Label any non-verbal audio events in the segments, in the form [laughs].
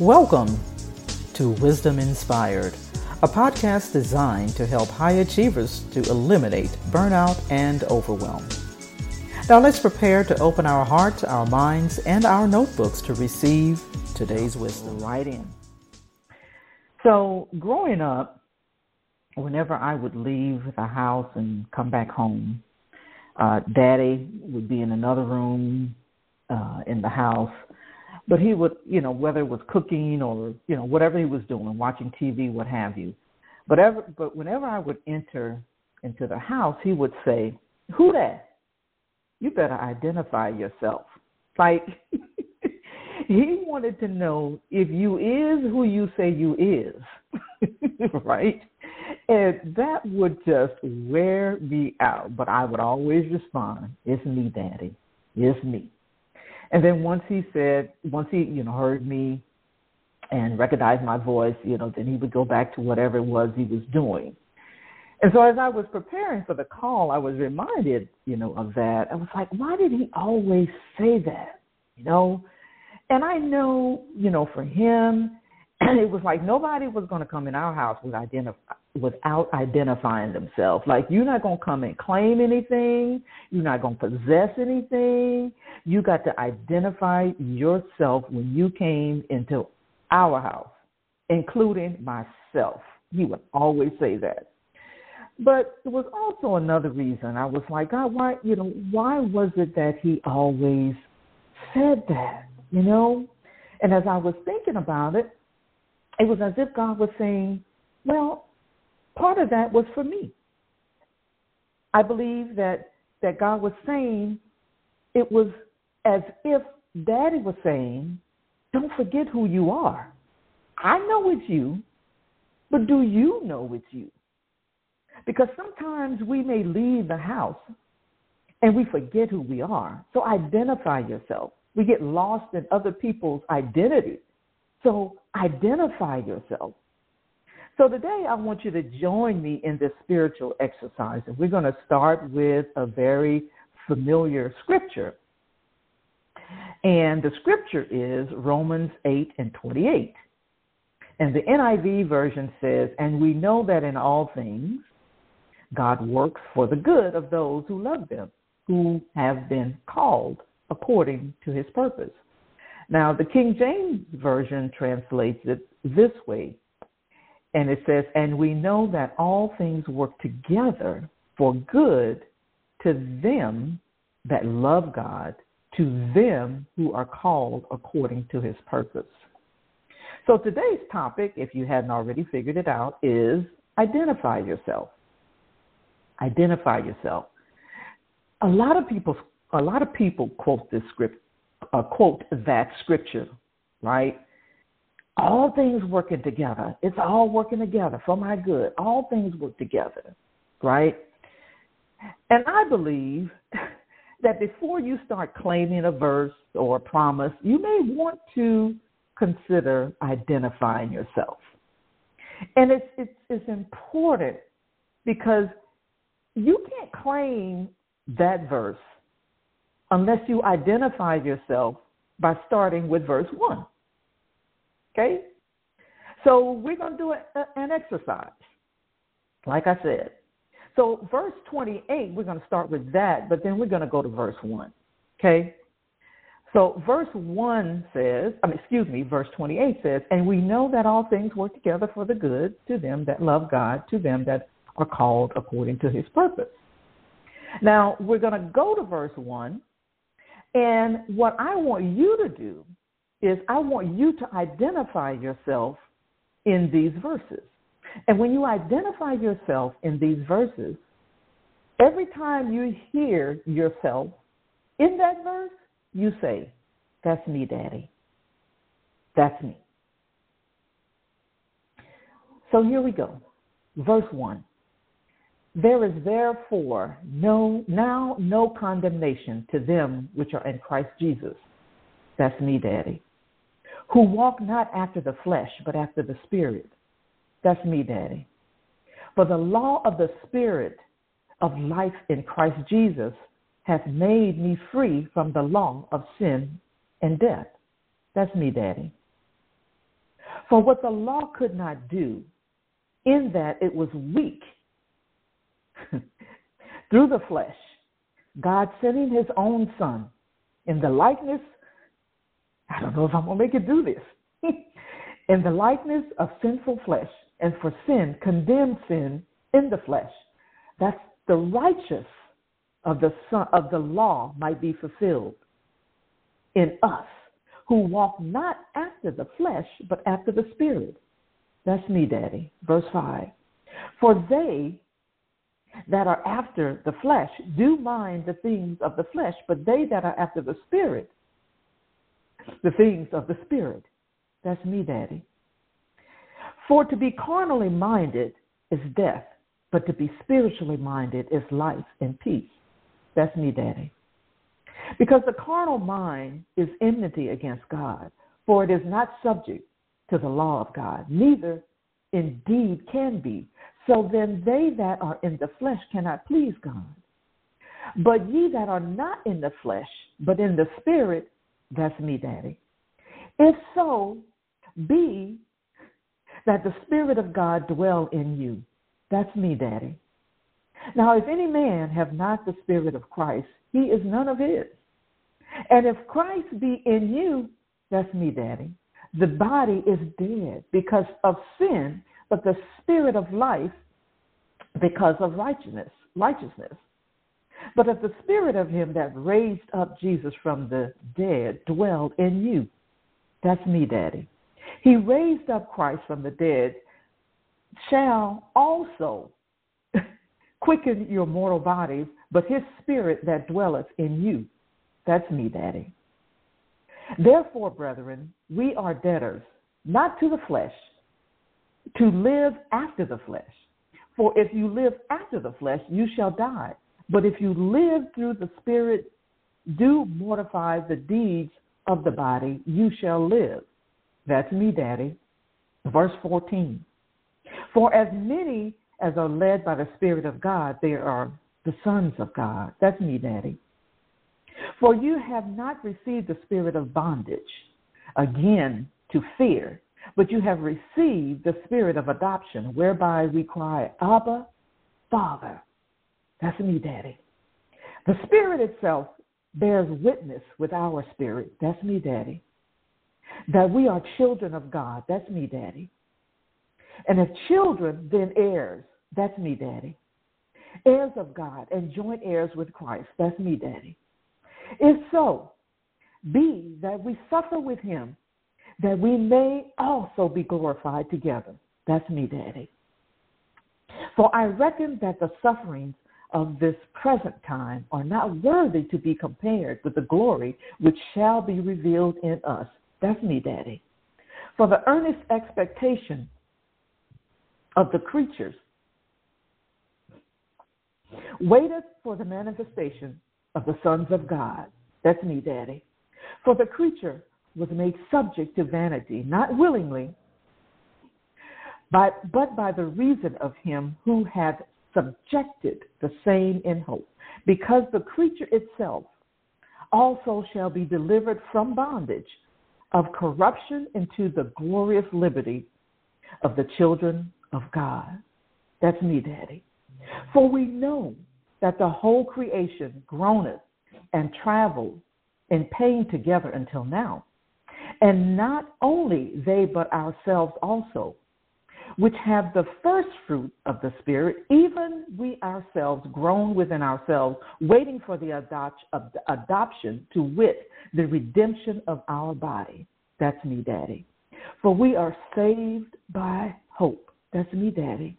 Welcome to Wisdom Inspired, a podcast designed to help high achievers to eliminate burnout and overwhelm. Now let's prepare to open our hearts, our minds, and our notebooks to receive today's wisdom. Right in. So, growing up, whenever I would leave the house and come back home, uh, Daddy would be in another room uh, in the house, but he would, you know, whether it was cooking or you know whatever he was doing, watching TV, what have you. But ever, but whenever I would enter into the house, he would say, "Who that? You better identify yourself." Like [laughs] he wanted to know if you is who you say you is, [laughs] right? And that would just wear me out. But I would always respond, It's me, Daddy. It's me. And then once he said, once he, you know, heard me and recognized my voice, you know, then he would go back to whatever it was he was doing. And so as I was preparing for the call, I was reminded, you know, of that. I was like, why did he always say that? You know? And I know, you know, for him, it was like nobody was going to come in our house with identify, without identifying themselves. Like you're not going to come and claim anything. You're not going to possess anything. You got to identify yourself when you came into our house, including myself. He would always say that. But there was also another reason. I was like, God, why, you know, why was it that he always said that, you know? And as I was thinking about it, it was as if God was saying, well, part of that was for me. I believe that, that God was saying it was as if Daddy was saying, don't forget who you are. I know it's you, but do you know it's you? Because sometimes we may leave the house and we forget who we are. So identify yourself. We get lost in other people's identity. So identify yourself. So today I want you to join me in this spiritual exercise. And we're going to start with a very familiar scripture. And the scripture is Romans 8 and 28. And the NIV version says, And we know that in all things God works for the good of those who love them, who have been called according to his purpose. Now, the King James Version translates it this way and it says, And we know that all things work together for good to them that love God, to them who are called according to his purpose. So today's topic, if you hadn't already figured it out, is identify yourself. Identify yourself. A lot of people, a lot of people quote this script, uh, quote that scripture, right? all things working together. It's all working together for my good. All things work together, right? And I believe [laughs] that before you start claiming a verse or a promise, you may want to consider identifying yourself. And it's, it's, it's important because you can't claim that verse unless you identify yourself by starting with verse 1. Okay? So we're going to do a, an exercise, like I said. So, verse 28, we're going to start with that, but then we're going to go to verse 1. Okay? So, verse 1 says, I mean, excuse me, verse 28 says, And we know that all things work together for the good to them that love God, to them that are called according to his purpose. Now, we're going to go to verse 1, and what I want you to do is I want you to identify yourself in these verses. And when you identify yourself in these verses, every time you hear yourself in that verse, you say, That's me, Daddy. That's me. So here we go. Verse 1. There is therefore no now no condemnation to them which are in Christ Jesus. That's me, Daddy who walk not after the flesh, but after the Spirit. That's me, Daddy. For the law of the Spirit of life in Christ Jesus hath made me free from the law of sin and death. That's me, Daddy. For what the law could not do, in that it was weak through the flesh, God sending his own son in the likeness, I don't know if I'm going to make it do this, [laughs] in the likeness of sinful flesh, and for sin, condemned sin in the flesh, that the righteous of the son, of the law might be fulfilled in us who walk not after the flesh, but after the spirit. That's me, Daddy. Verse 5. For they that are after the flesh do mind the things of the flesh, but they that are after the spirit, the things of the spirit. That's me, Daddy. For to be carnally minded is death, but to be spiritually minded is life and peace. That's me, Daddy. Because the carnal mind is enmity against God, for it is not subject to the law of God, neither indeed can be. So then they that are in the flesh cannot please God. But ye that are not in the flesh, but in the spirit, that's me, Daddy. If so, be that the Spirit of God dwell in you. That's me, Daddy. Now, if any man have not the Spirit of Christ, he is none of his. And if Christ be in you, that's me, Daddy. The body is dead because of sin, but the spirit of life because of righteousness, righteousness. But if the spirit of him that raised up Jesus from the dead dwelled in you, that's me, Daddy. He raised up Christ from the dead, shall also [laughs] quicken your mortal bodies, but his spirit that dwelleth in you. That's me, Daddy. Therefore, brethren, we are debtors, not to the flesh, to live after the flesh. For if you live after the flesh, you shall die. But if you live through the Spirit, do mortify the deeds of the body, you shall live. That's me, Daddy. Verse 14. For as many as are led by the Spirit of God, they are the sons of God. That's me, Daddy. For you have not received the spirit of bondage, again to fear, but you have received the spirit of adoption, whereby we cry, Abba, Father. That's me, Daddy. The Spirit itself bears witness with our spirit. That's me, Daddy. That we are children of God. That's me, Daddy. And if children, then heirs. That's me, Daddy. Heirs of God and joint heirs with Christ. That's me, Daddy. If so, be that we suffer with him, that we may also be glorified together. That's me, Daddy. For I reckon that the sufferings of this present time are not worthy to be compared with the glory which shall be revealed in us. That's me, Daddy. For the earnest expectation of the creatures waiteth for the manifestation of the sons of God. That's me, Daddy. For the creature was made subject to vanity, not willingly, but, but by the reason of him who hath subjected the same in hope, because the creature itself also shall be delivered from bondage of corruption into the glorious liberty of the children of God. That's me, Daddy. For we know that the whole creation groaneth and travels in pain together until now. And not only they, but ourselves also, which have the first fruit of the Spirit, even we ourselves groan within ourselves, waiting for the adoption, to wit, the redemption of our body. That's me, Daddy. For we are saved by hope. That's me, Daddy.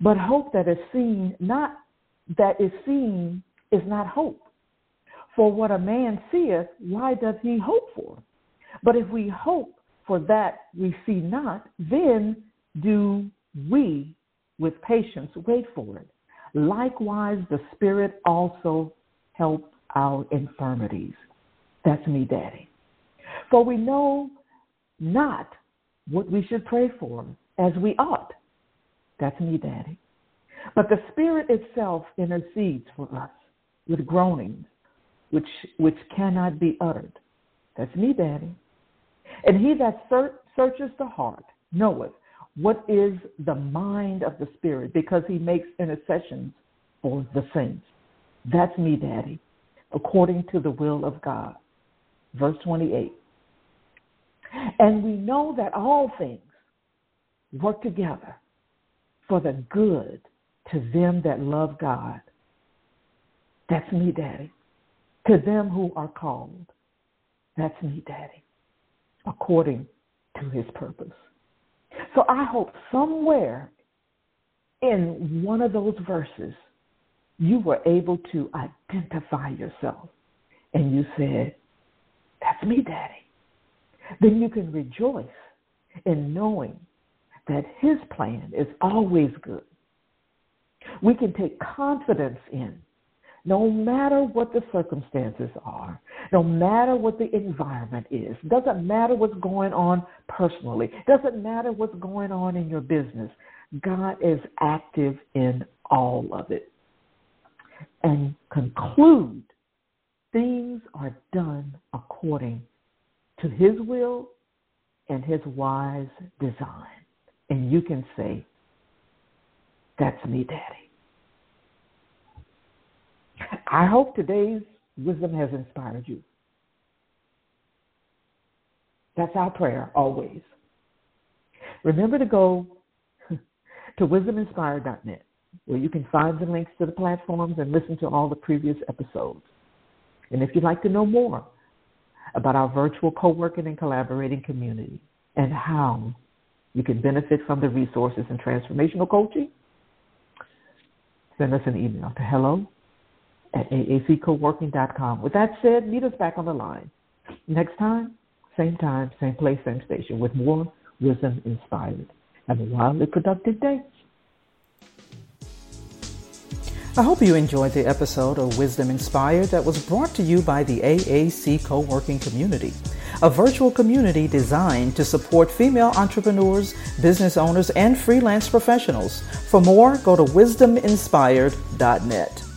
But hope that is seen, not that is seen, is not hope. For what a man seeth, why doth he hope for? But if we hope for that we see not, then do we with patience wait for it. Likewise, the Spirit also help our infirmities. That's me, Daddy. For we know not what we should pray for as we ought. That's me, Daddy. But the Spirit itself intercedes for us with groanings which, which cannot be uttered. That's me, Daddy. And he that searches the heart knoweth what is the mind of the Spirit because he makes intercessions for the saints. That's me, Daddy, according to the will of God. Verse 28. And we know that all things work together for the good to them that love God. That's me, Daddy. To them who are called. That's me, Daddy. According to his purpose. So I hope somewhere in one of those verses you were able to identify yourself and you said, That's me, Daddy. Then you can rejoice in knowing that His plan is always good. We can take confidence in no matter what the circumstances are, no matter what the environment is, doesn't matter what's going on personally, doesn't matter what's going on in your business, God is active in all of it. And conclude things are done according to his will and his wise design. And you can say, That's me, Daddy. I hope today's wisdom has inspired you. That's our prayer always. Remember to go [laughs] to wisdominspired.net where you can find the links to the platforms and listen to all the previous episodes. And if you'd like to know more about our virtual co-working and collaborating community and how you can benefit from the resources and transformational coaching, send us an email to hello at aaccoworking.com. With that said, meet us back on the line. Next time, same time, same place, same station, with more wisdom inspired. Have a wildly productive day. I hope you enjoyed the episode of Wisdom Inspired that was brought to you by the AAC Co-working Community, a virtual community designed to support female entrepreneurs, business owners, and freelance professionals. For more, go to wisdominspired.net.